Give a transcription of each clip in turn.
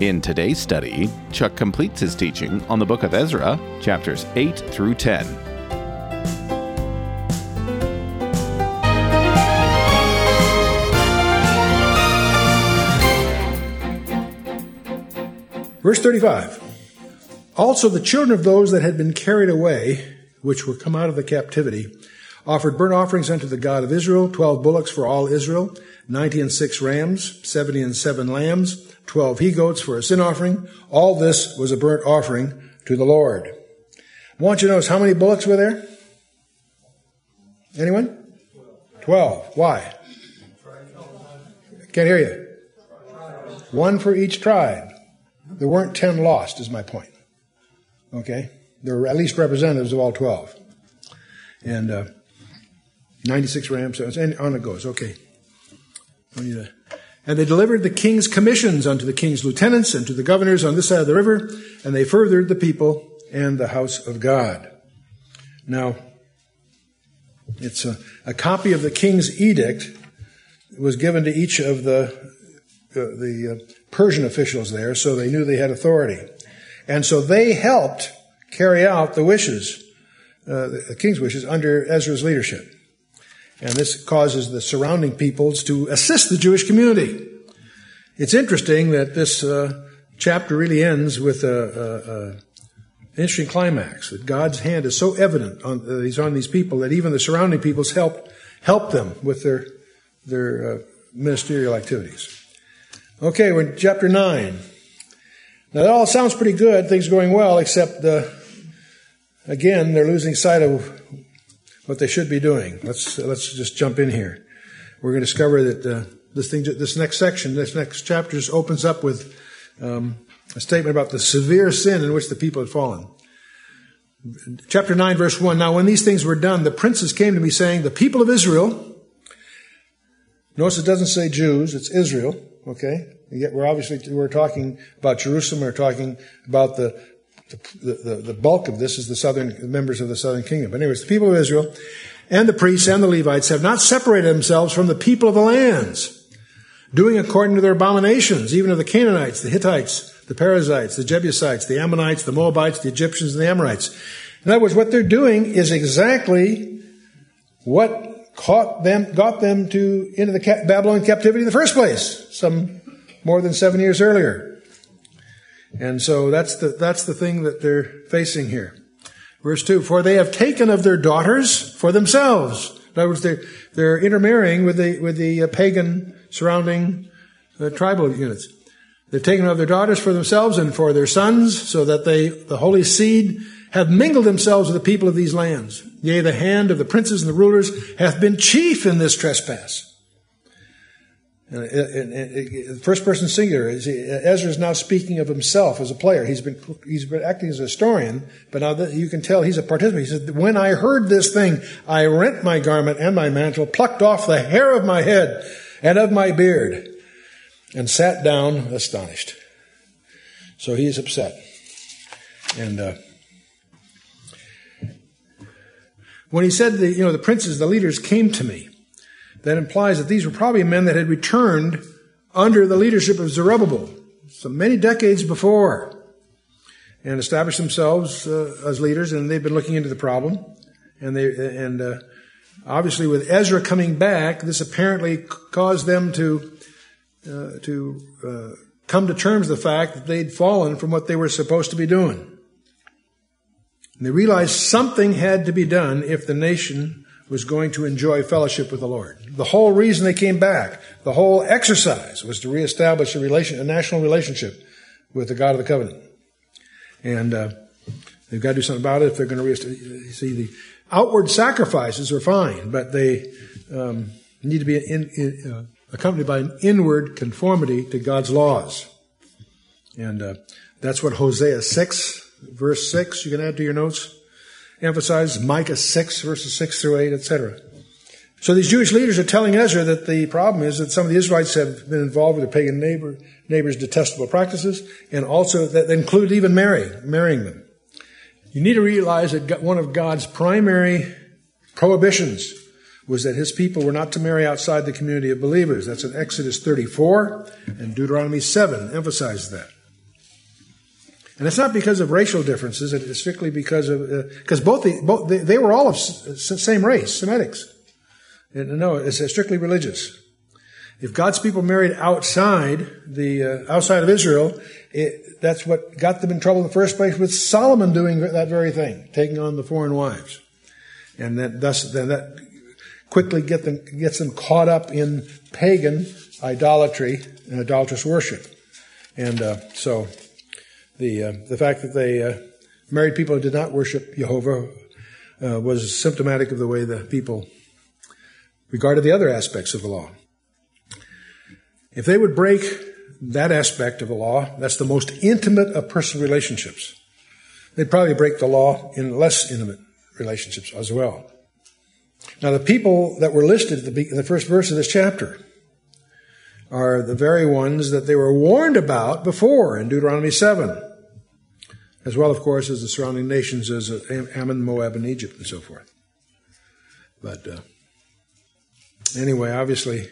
In today's study, Chuck completes his teaching on the book of Ezra, chapters 8 through 10. Verse 35 Also the children of those that had been carried away, which were come out of the captivity, offered burnt offerings unto the God of Israel, twelve bullocks for all Israel, ninety and six rams, seventy and seven lambs, twelve he goats for a sin offering. All this was a burnt offering to the Lord. I want you to notice how many bullocks were there? Anyone? Twelve. Why? Can't hear you. One for each tribe. There weren't 10 lost, is my point. Okay? There were at least representatives of all 12. And uh, 96 rams, and on it goes. Okay. And they delivered the king's commissions unto the king's lieutenants and to the governors on this side of the river, and they furthered the people and the house of God. Now, it's a, a copy of the king's edict was given to each of the uh, the uh, Persian officials there, so they knew they had authority. And so they helped carry out the wishes, uh, the king's wishes, under Ezra's leadership. And this causes the surrounding peoples to assist the Jewish community. It's interesting that this uh, chapter really ends with a, a, a, interesting climax. That God's hand is so evident on uh, He's on these people that even the surrounding peoples help help them with their their uh, ministerial activities. Okay, we're in chapter 9. Now, that all sounds pretty good, things are going well, except, uh, again, they're losing sight of what they should be doing. Let's, let's just jump in here. We're going to discover that uh, this thing, this next section, this next chapter just opens up with um, a statement about the severe sin in which the people had fallen. Chapter 9, verse 1. Now, when these things were done, the princes came to me saying, The people of Israel, notice it doesn't say Jews, it's Israel, Okay? Yet we're obviously, we're talking about Jerusalem, we're talking about the, the, the, the bulk of this is the southern, members of the southern kingdom. But anyways, the people of Israel and the priests and the Levites have not separated themselves from the people of the lands, doing according to their abominations, even of the Canaanites, the Hittites, the Perizzites, the Jebusites, the Ammonites, the Moabites, the Egyptians, and the Amorites. In other words, what they're doing is exactly what caught them, got them to into the Babylon captivity in the first place, some more than seven years earlier. And so that's the that's the thing that they're facing here. Verse two: For they have taken of their daughters for themselves. In other words, they're they're intermarrying with the with the uh, pagan surrounding uh, tribal units. They've taken of their daughters for themselves and for their sons, so that they the holy seed have mingled themselves with the people of these lands. Yea, the hand of the princes and the rulers hath been chief in this trespass. The first person singular. is Ezra is now speaking of himself as a player. He's been he's been acting as a historian, but now you can tell he's a participant. He said, "When I heard this thing, I rent my garment and my mantle, plucked off the hair of my head and of my beard, and sat down astonished." So he is upset, and. Uh, When he said that, you know, the princes, the leaders came to me, that implies that these were probably men that had returned under the leadership of Zerubbabel, so many decades before, and established themselves uh, as leaders, and they've been looking into the problem. And they, and uh, obviously with Ezra coming back, this apparently caused them to, uh, to uh, come to terms with the fact that they'd fallen from what they were supposed to be doing. And they realized something had to be done if the nation was going to enjoy fellowship with the Lord. The whole reason they came back, the whole exercise was to reestablish a relation, a national relationship with the God of the covenant. And uh, they've got to do something about it if they're going to reestablish. See, the outward sacrifices are fine, but they um, need to be in, in, uh, accompanied by an inward conformity to God's laws. And uh, That's what Hosea 6, verse 6, you can add to your notes, emphasizes. Micah 6, verses 6 through 8, etc. So these Jewish leaders are telling Ezra that the problem is that some of the Israelites have been involved with their pagan neighbor, neighbors' detestable practices, and also that include even marrying, marrying them. You need to realize that one of God's primary prohibitions was that his people were not to marry outside the community of believers. That's in Exodus 34 and Deuteronomy 7 emphasizes that. And it's not because of racial differences. It's strictly because of because uh, both the both they, they, were all of same race, Semitics. And no, it's strictly religious. If God's people married outside the uh, outside of Israel, it, that's what got them in trouble in the first place. With Solomon doing that very thing, taking on the foreign wives, and that thus then that quickly get them gets them caught up in pagan idolatry and idolatrous worship, and uh, so the uh, the fact that they uh, married people who did not worship Jehovah uh, was symptomatic of the way the people regarded the other aspects of the law. If they would break that aspect of the law, that's the most intimate of personal relationships. They'd probably break the law in less intimate relationships as well. Now, the people that were listed in the first verse of this chapter are the very ones that they were warned about before in Deuteronomy 7, as well, of course, as the surrounding nations as Ammon, Moab, and Egypt, and so forth. But uh, anyway, obviously,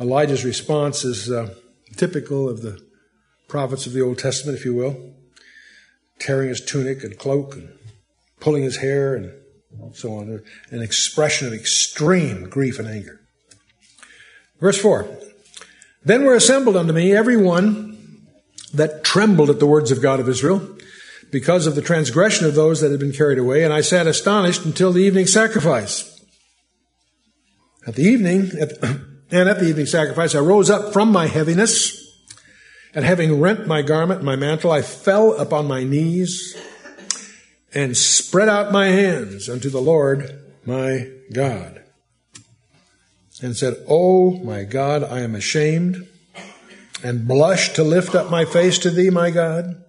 Elijah's response is uh, typical of the prophets of the Old Testament, if you will, tearing his tunic and cloak and pulling his hair and so on, an expression of extreme grief and anger. Verse 4 Then were assembled unto me every one that trembled at the words of God of Israel, because of the transgression of those that had been carried away, and I sat astonished until the evening sacrifice. At the evening, at, and at the evening sacrifice, I rose up from my heaviness, and having rent my garment, my mantle, I fell upon my knees and spread out my hands unto the Lord my God, and said, Oh my God, I am ashamed, and blush to lift up my face to thee, my God,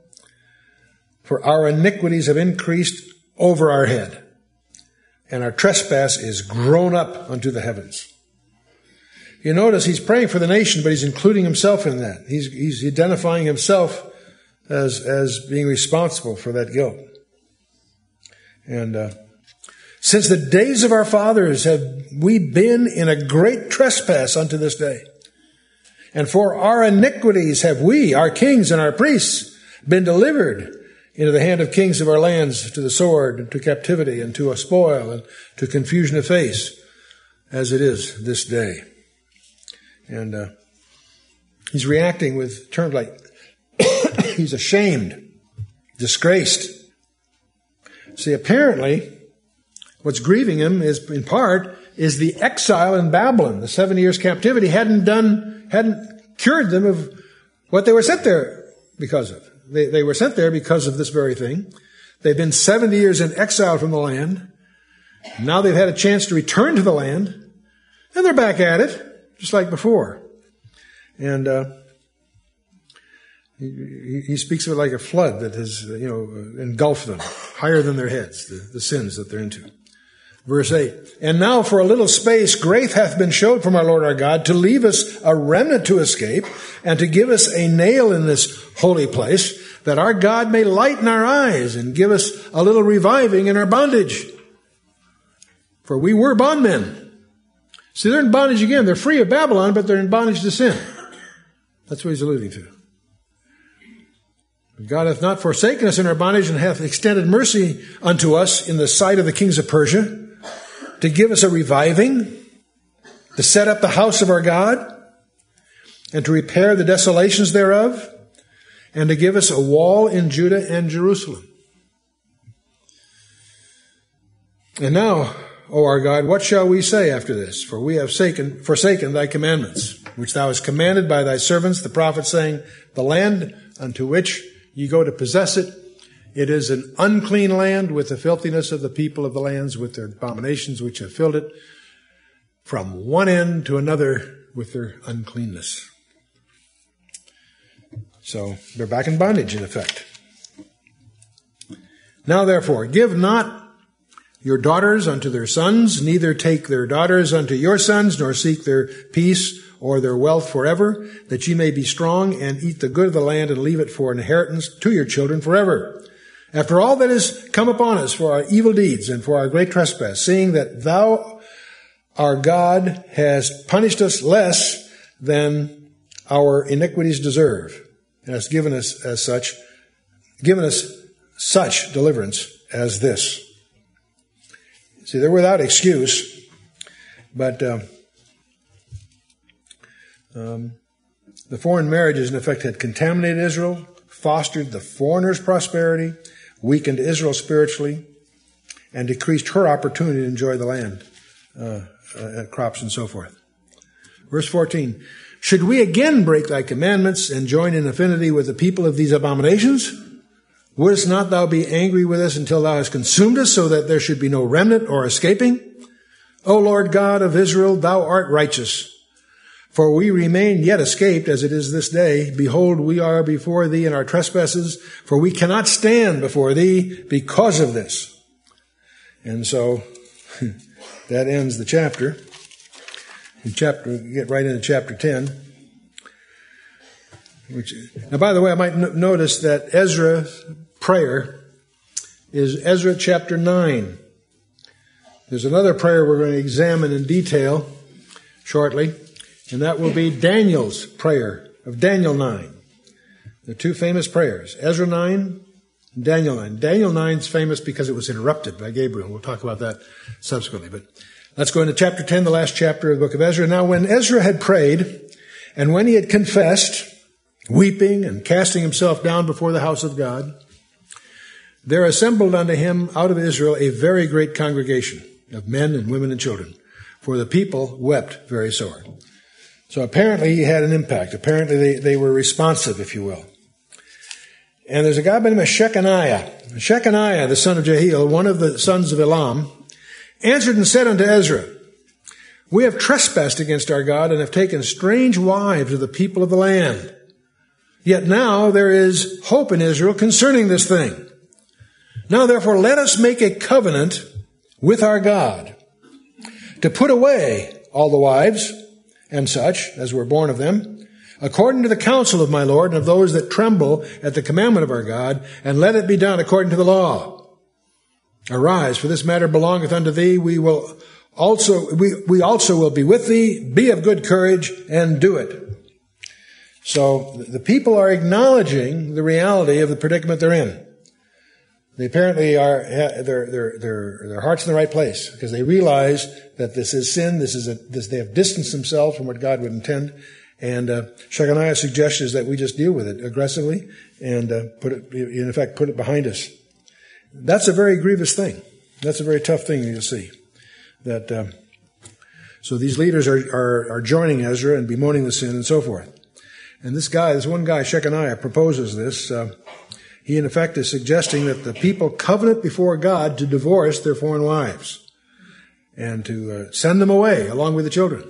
for our iniquities have increased over our head and our trespass is grown up unto the heavens. You notice he's praying for the nation, but he's including himself in that. He's, he's identifying himself as, as being responsible for that guilt. And uh, since the days of our fathers have we been in a great trespass unto this day. And for our iniquities have we, our kings and our priests, been delivered into the hand of kings of our lands to the sword, and to captivity, and to a spoil, and to confusion of face, as it is this day. And uh, he's reacting with terms like he's ashamed, disgraced. See, apparently, what's grieving him is, in part, is the exile in Babylon. The seven years captivity hadn't done, hadn't cured them of what they were sent there because of. They, they were sent there because of this very thing. They've been 70 years in exile from the land. Now they've had a chance to return to the land, and they're back at it, just like before. And uh, he, he, speaks of it like a flood that has, you know, engulfed them higher than their heads, the, the sins that they're into. Verse 8. And now for a little space, grace hath been showed from our Lord our God to leave us a remnant to escape and to give us a nail in this holy place that our God may lighten our eyes and give us a little reviving in our bondage. For we were bondmen. See, they're in bondage again. They're free of Babylon, but they're in bondage to sin. That's what he's alluding to. God hath not forsaken us in our bondage and hath extended mercy unto us in the sight of the kings of Persia to give us a reviving, to set up the house of our God, and to repair the desolations thereof, and to give us a wall in Judah and Jerusalem. And now, O our God, what shall we say after this? For we have forsaken, forsaken thy commandments, which thou hast commanded by thy servants, the prophets, saying, The land unto which ye go to possess it it is an unclean land with the filthiness of the people of the lands, with their abominations which have filled it, from one end to another with their uncleanness. So they're back in bondage, in effect. Now therefore, give not your daughters unto their sons, neither take their daughters unto your sons, nor seek their peace or their wealth forever, that ye may be strong and eat the good of the land and leave it for inheritance to your children forever. After all that has come upon us for our evil deeds and for our great trespass, seeing that thou, our God, has punished us less than our iniquities deserve, and has given us as such, given us such deliverance as this. See, they're without excuse, but uh, um, the foreign marriages, in effect, had contaminated Israel, fostered the foreigner's prosperity, weakened Israel spiritually, and decreased her opportunity to enjoy the land, uh, uh, crops, and so forth. Verse 14 Should we again break thy commandments and join in affinity with the people of these abominations? Wouldst not thou be angry with us until thou hast consumed us, so that there should be no remnant or escaping? O Lord God of Israel, thou art righteous. For we remain yet escaped as it is this day. Behold, we are before thee in our trespasses, for we cannot stand before thee because of this. And so that ends the chapter. In chapter, get right into chapter 10. Which, now, by the way, I might n- notice that Ezra's prayer is Ezra chapter 9. There's another prayer we're going to examine in detail shortly. And that will be Daniel's prayer of Daniel 9. The two famous prayers, Ezra 9 and Daniel 9. Daniel 9 is famous because it was interrupted by Gabriel. We'll talk about that subsequently. But let's go into chapter 10, the last chapter of the book of Ezra. Now, when Ezra had prayed, and when he had confessed, weeping and casting himself down before the house of God, there assembled unto him out of Israel a very great congregation of men and women and children, for the people wept very sore. So apparently he had an impact. Apparently they, they were responsive, if you will. And there's a guy by the name of Shechaniah. Shechaniah, the son of Jehiel, one of the sons of Elam, answered and said unto Ezra, We have trespassed against our God and have taken strange wives of the people of the land. Yet now there is hope in Israel concerning this thing. Now therefore let us make a covenant with our God to put away all the wives and such as were born of them, according to the counsel of my Lord and of those that tremble at the commandment of our God, and let it be done according to the law. Arise, for this matter belongeth unto thee. We will also, we, we also will be with thee. Be of good courage and do it. So the people are acknowledging the reality of the predicament they're in. They apparently are, their, their, their, their heart's in the right place because they realize that this is sin. This is a, this, they have distanced themselves from what God would intend. And, uh, Shechaniah's suggestion is that we just deal with it aggressively and, uh, put it, in effect, put it behind us. That's a very grievous thing. That's a very tough thing you'll see. That, uh, so these leaders are, are, are joining Ezra and bemoaning the sin and so forth. And this guy, this one guy, Shechaniah, proposes this. Uh, he, in effect, is suggesting that the people covenant before God to divorce their foreign wives and to uh, send them away along with the children.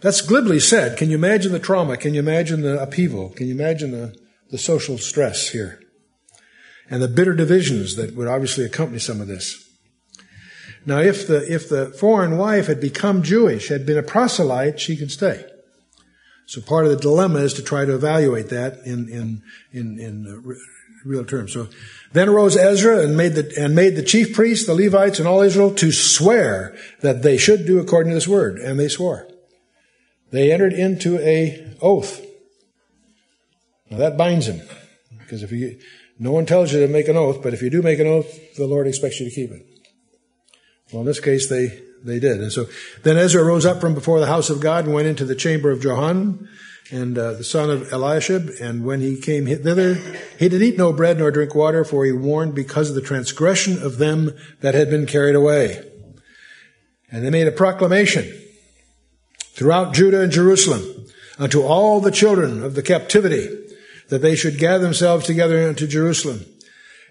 That's glibly said. Can you imagine the trauma? Can you imagine the upheaval? Can you imagine the, the social stress here? And the bitter divisions that would obviously accompany some of this. Now, if the, if the foreign wife had become Jewish, had been a proselyte, she could stay. So part of the dilemma is to try to evaluate that in, in, in, in uh, real terms. So then arose Ezra and made the, and made the chief priests, the Levites, and all Israel to swear that they should do according to this word. And they swore. They entered into a oath. Now that binds them. Because if you, no one tells you to make an oath, but if you do make an oath, the Lord expects you to keep it. Well, in this case, they they did. And so then Ezra rose up from before the house of God and went into the chamber of Johanan and uh, the son of Eliashib. And when he came thither, he did eat no bread nor drink water, for he warned because of the transgression of them that had been carried away. And they made a proclamation throughout Judah and Jerusalem unto all the children of the captivity that they should gather themselves together unto Jerusalem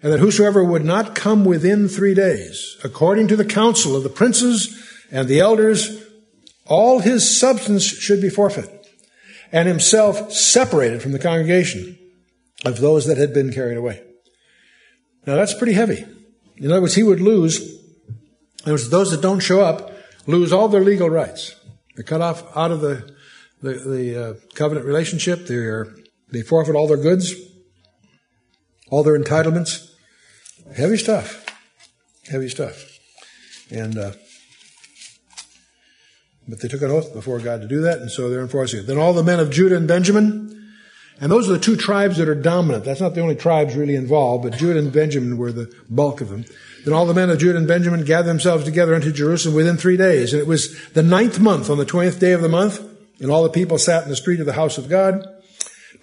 and that whosoever would not come within three days, according to the counsel of the princes and the elders, all his substance should be forfeit. and himself separated from the congregation of those that had been carried away. Now that's pretty heavy. In other words, he would lose, in words, those that don't show up lose all their legal rights. They're cut off out of the, the, the uh, covenant relationship. They're, they forfeit all their goods, all their entitlements. Heavy stuff. Heavy stuff. And, uh, but they took an oath before God to do that, and so they're enforcing it. Then all the men of Judah and Benjamin, and those are the two tribes that are dominant. That's not the only tribes really involved, but Judah and Benjamin were the bulk of them. Then all the men of Judah and Benjamin gathered themselves together unto Jerusalem within three days. And it was the ninth month, on the twentieth day of the month, and all the people sat in the street of the house of God,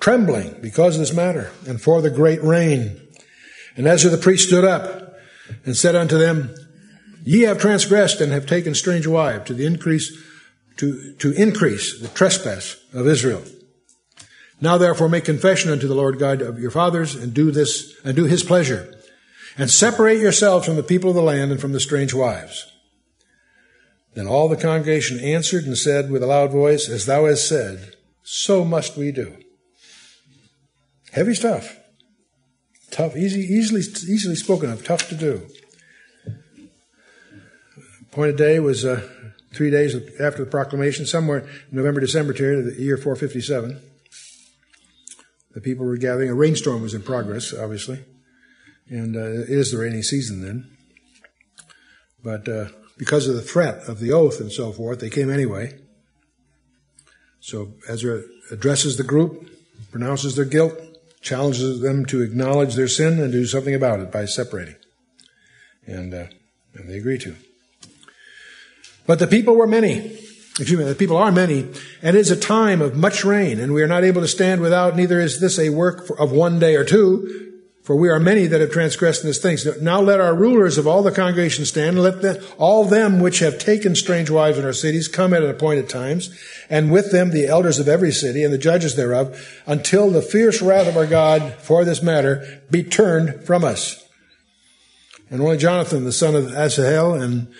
trembling because of this matter, and for the great rain. And Ezra the priest stood up and said unto them, Ye have transgressed and have taken strange wives to the increase to, to increase the trespass of Israel. Now therefore make confession unto the Lord God of your fathers and do this and do his pleasure and separate yourselves from the people of the land and from the strange wives. Then all the congregation answered and said with a loud voice, as thou hast said, so must we do. Heavy stuff. Tough, easy, easily, easily spoken of, tough to do. Appointed day was uh, three days after the proclamation, somewhere November, December period of the year 457. The people were gathering. A rainstorm was in progress, obviously, and uh, it is the rainy season then. But uh, because of the threat of the oath and so forth, they came anyway. So Ezra addresses the group, pronounces their guilt, challenges them to acknowledge their sin and do something about it by separating. And, uh, and they agree to. But the people were many. Excuse me, the people are many, and it is a time of much rain, and we are not able to stand without, neither is this a work of one day or two, for we are many that have transgressed in this thing. So now let our rulers of all the congregation stand, and let all them which have taken strange wives in our cities come at appointed times, and with them the elders of every city and the judges thereof, until the fierce wrath of our God for this matter be turned from us. And only Jonathan, the son of Asahel, and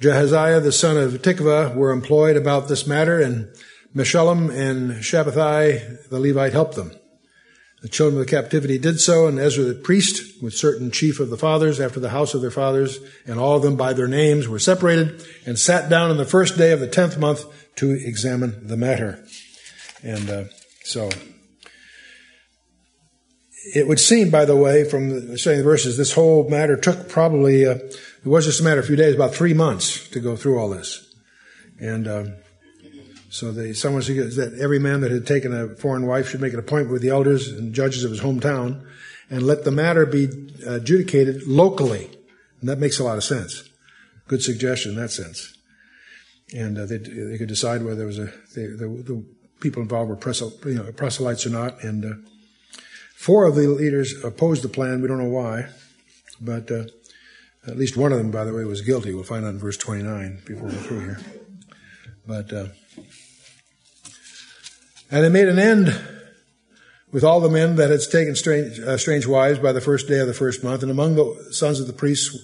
Jahaziah the son of Tikvah were employed about this matter, and Meshullam and Shabbethai the Levite helped them. The children of the captivity did so, and Ezra the priest, with certain chief of the fathers, after the house of their fathers, and all of them by their names, were separated and sat down on the first day of the tenth month to examine the matter. And uh, so, it would seem, by the way, from the saying the verses, this whole matter took probably. Uh, it was just a matter of a few days, about three months to go through all this. And um, so they, someone suggests that every man that had taken a foreign wife should make an appointment with the elders and judges of his hometown and let the matter be adjudicated locally. And that makes a lot of sense. Good suggestion in that sense. And uh, they, they could decide whether there was a, they, the, the, people involved were you know, proselytes or not. And uh, four of the leaders opposed the plan. We don't know why. But uh, at least one of them, by the way, was guilty. We'll find out in verse 29 before we go through here. But, uh, and it made an end with all the men that had taken strange, uh, strange wives by the first day of the first month. And among the sons of the priests,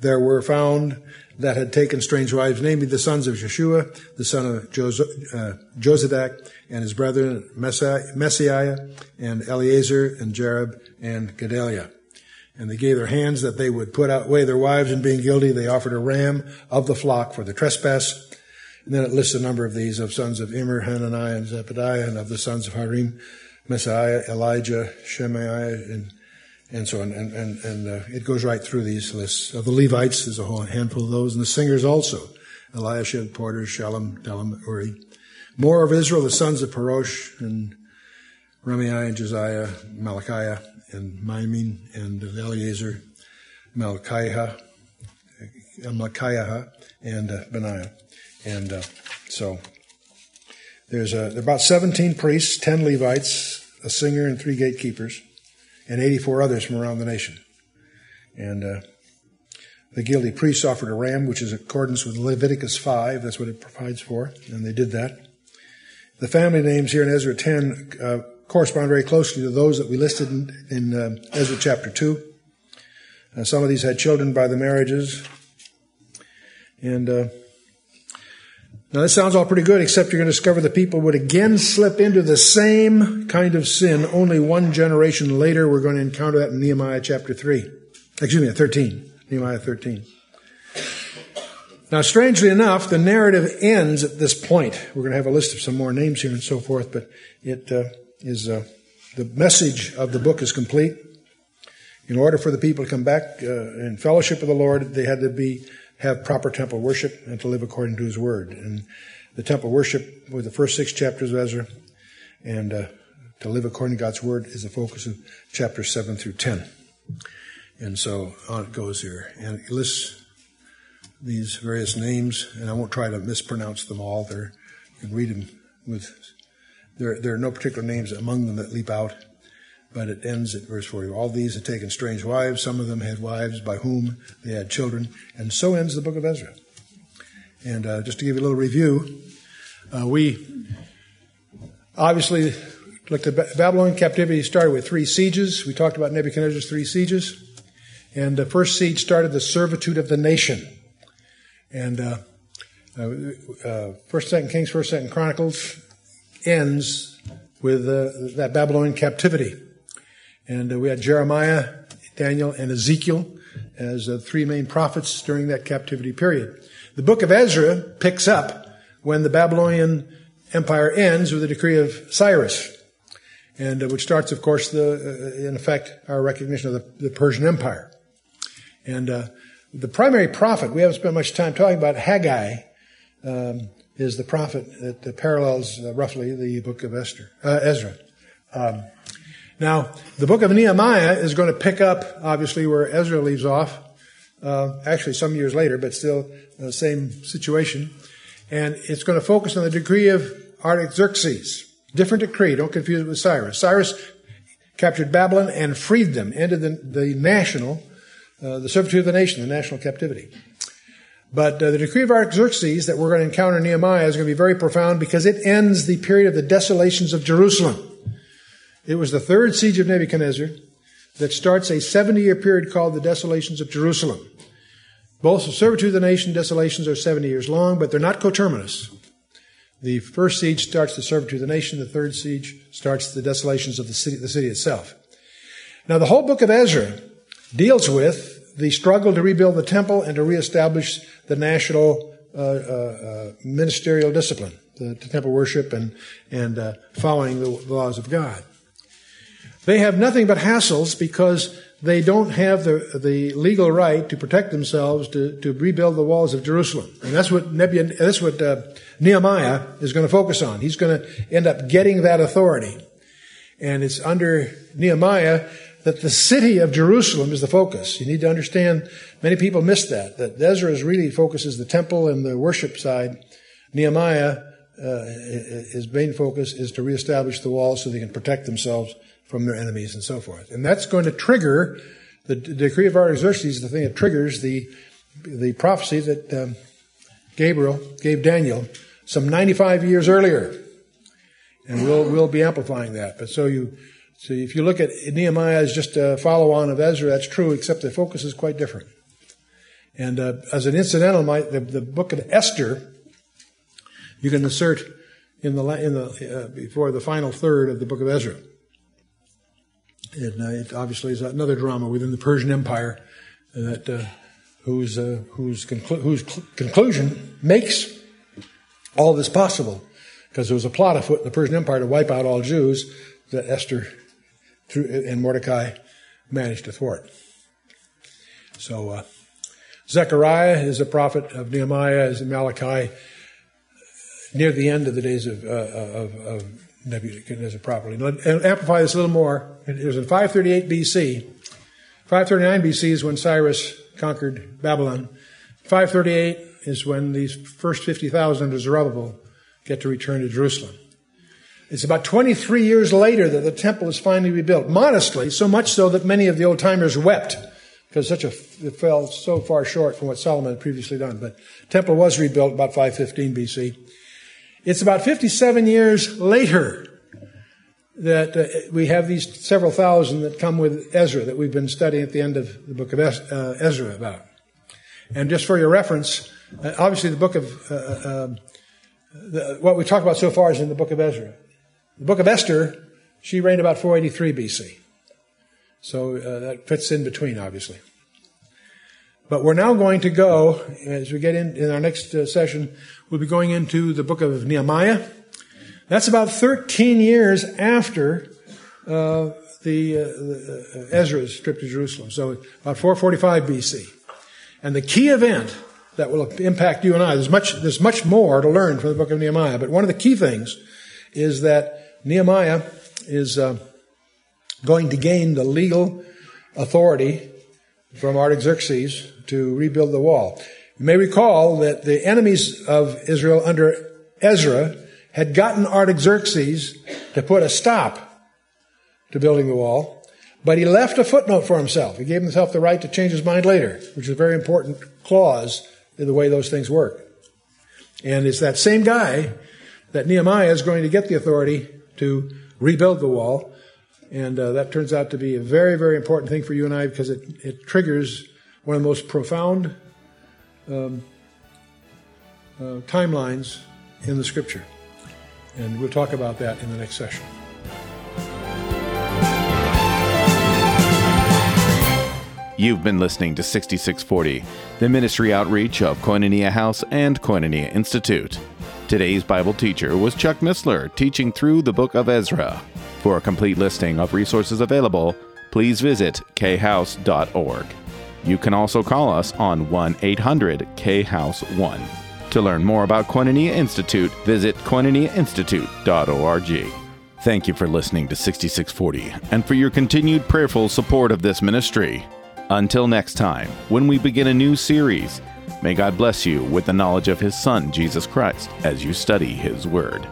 there were found that had taken strange wives, namely the sons of Jeshua, the son of Jos- uh, Jozadak, and his brethren Maaseiah, and Eleazar, and Jarib, and Gedaliah. And they gave their hands that they would put away their wives and being guilty, they offered a ram of the flock for the trespass. And then it lists a number of these of sons of Immer, Hananiah, and Zebediah, and of the sons of Harim, Maaseiah, Elijah, Shemaiah, and, and so on. And, and, and uh, it goes right through these lists. Of the Levites, there's a whole handful of those, and the singers also. Eliashib, Porter, Shalom, Delam, Uri. More of Israel, the sons of Parosh, and Ramiah, and Josiah, Malachiah, and Miamin and Eleazar, Malchiah, Malchiah, and uh, Benaiah. And uh, so there's a, there about 17 priests, 10 Levites, a singer, and three gatekeepers, and 84 others from around the nation. And uh, the guilty priests offered a ram, which is in accordance with Leviticus 5. That's what it provides for, and they did that. The family names here in Ezra 10 uh, correspond very closely to those that we listed in, in uh, Ezra chapter 2. Uh, some of these had children by the marriages. And uh, Now, this sounds all pretty good, except you're going to discover the people would again slip into the same kind of sin only one generation later. We're going to encounter that in Nehemiah chapter 3. Excuse me, 13. Nehemiah 13. Now, strangely enough, the narrative ends at this point. We're going to have a list of some more names here and so forth, but it uh, is uh, the message of the book is complete. In order for the people to come back uh, in fellowship with the Lord, they had to be have proper temple worship and to live according to his word. And the temple worship with the first six chapters of Ezra and uh, to live according to God's word is the focus of chapters 7 through 10. And so on it goes here. And it lists these various names, and I won't try to mispronounce them all. They're, you can read them with, there, there are no particular names among them that leap out but it ends at verse 40. All these had taken strange wives. Some of them had wives by whom they had children. And so ends the book of Ezra. And uh, just to give you a little review, uh, we obviously looked at Babylonian captivity started with three sieges. We talked about Nebuchadnezzar's three sieges. And the first siege started the servitude of the nation. And uh, uh, uh First, Second Kings, First, Second Chronicles ends with uh, that Babylonian captivity. And uh, we had Jeremiah, Daniel, and Ezekiel as uh, three main prophets during that captivity period. The book of Ezra picks up when the Babylonian Empire ends with the decree of Cyrus, and uh, which starts, of course, the uh, in effect our recognition of the, the Persian Empire. And uh, the primary prophet we haven't spent much time talking about Haggai. Um, is the prophet that parallels uh, roughly the book of Esther, Ezra. Um, now, the book of Nehemiah is going to pick up, obviously, where Ezra leaves off. Uh, actually, some years later, but still the same situation. And it's going to focus on the decree of Artaxerxes. Different decree. Don't confuse it with Cyrus. Cyrus captured Babylon and freed them, ended the, the national, uh, the servitude of the nation, the national captivity. But uh, the decree of Artaxerxes that we're going to encounter in Nehemiah is going to be very profound because it ends the period of the desolations of Jerusalem. It was the third siege of Nebuchadnezzar that starts a 70 year period called the Desolations of Jerusalem. Both the servitude of the nation desolations are 70 years long, but they're not coterminous. The first siege starts the servitude of the nation. The third siege starts the desolations of the city, the city itself. Now, the whole book of Ezra deals with the struggle to rebuild the temple and to reestablish the national uh, uh, uh, ministerial discipline, the, temple worship and, and uh, following the laws of God. They have nothing but hassles because they don't have the, the legal right to protect themselves to, to rebuild the walls of Jerusalem. And that's what, Nebuchadnezzar, that's what uh, Nehemiah is going to focus on. He's going to end up getting that authority. And it's under Nehemiah that the city of Jerusalem is the focus. You need to understand, many people miss that, that Ezra really focuses the temple and the worship side. Nehemiah, uh, his main focus is to reestablish the walls so they can protect themselves from their enemies and so forth. And that's going to trigger the decree of Artaxerxes, the thing that triggers the the prophecy that um, Gabriel gave Daniel some 95 years earlier. And we'll we'll be amplifying that. But so you so if you look at Nehemiah as just a follow on of Ezra, that's true, except the focus is quite different. And uh, as an incidental, my, the, the book of Esther, you can insert in the in the uh, before the final third of the book of Ezra. And uh, it obviously is another drama within the Persian Empire that uh, whose uh, whose, conclu- whose cl- conclusion makes all this possible because there was a plot afoot in the Persian Empire to wipe out all Jews that Esther and Mordecai managed to thwart. So uh, Zechariah is a prophet of Nehemiah, is Malachi near the end of the days of, uh, of, of Nebuchadnezzar properly. And uh, amplify this a little more. It was in 538 BC. 539 BC is when Cyrus conquered Babylon. 538 is when these first 50,000 of Zerubbabel get to return to Jerusalem. It's about 23 years later that the temple is finally rebuilt, modestly, so much so that many of the old timers wept because such a it fell so far short from what Solomon had previously done. But temple was rebuilt about 515 BC. It's about 57 years later that uh, we have these several thousand that come with Ezra that we've been studying at the end of the book of uh, Ezra about. And just for your reference, uh, obviously the book of uh, uh, the, what we talked about so far is in the book of Ezra. The book of Esther, she reigned about 483 BC. So uh, that fits in between, obviously. But we're now going to go, as we get in, in our next uh, session, we'll be going into the book of Nehemiah. That's about 13 years after uh, the, uh, the uh, Ezra's trip to Jerusalem. So about 445 BC. And the key event that will impact you and I, there's much, there's much more to learn from the book of Nehemiah, but one of the key things is that Nehemiah is uh, going to gain the legal authority from Artaxerxes to rebuild the wall. You may recall that the enemies of Israel under Ezra had gotten Artaxerxes to put a stop to building the wall, but he left a footnote for himself. He gave himself the right to change his mind later, which is a very important clause in the way those things work. And it's that same guy that Nehemiah is going to get the authority to rebuild the wall. And uh, that turns out to be a very, very important thing for you and I because it, it triggers one of the most profound um, uh, timelines in the scripture. And we'll talk about that in the next session. You've been listening to 6640, the ministry outreach of Koinonia House and Koinonia Institute. Today's Bible teacher was Chuck Missler, teaching through the book of Ezra. For a complete listing of resources available, please visit khouse.org. You can also call us on 1 800 K House 1. To learn more about Koinonia Institute, visit koinoniainstitute.org. Thank you for listening to 6640 and for your continued prayerful support of this ministry. Until next time, when we begin a new series, may God bless you with the knowledge of His Son, Jesus Christ, as you study His Word.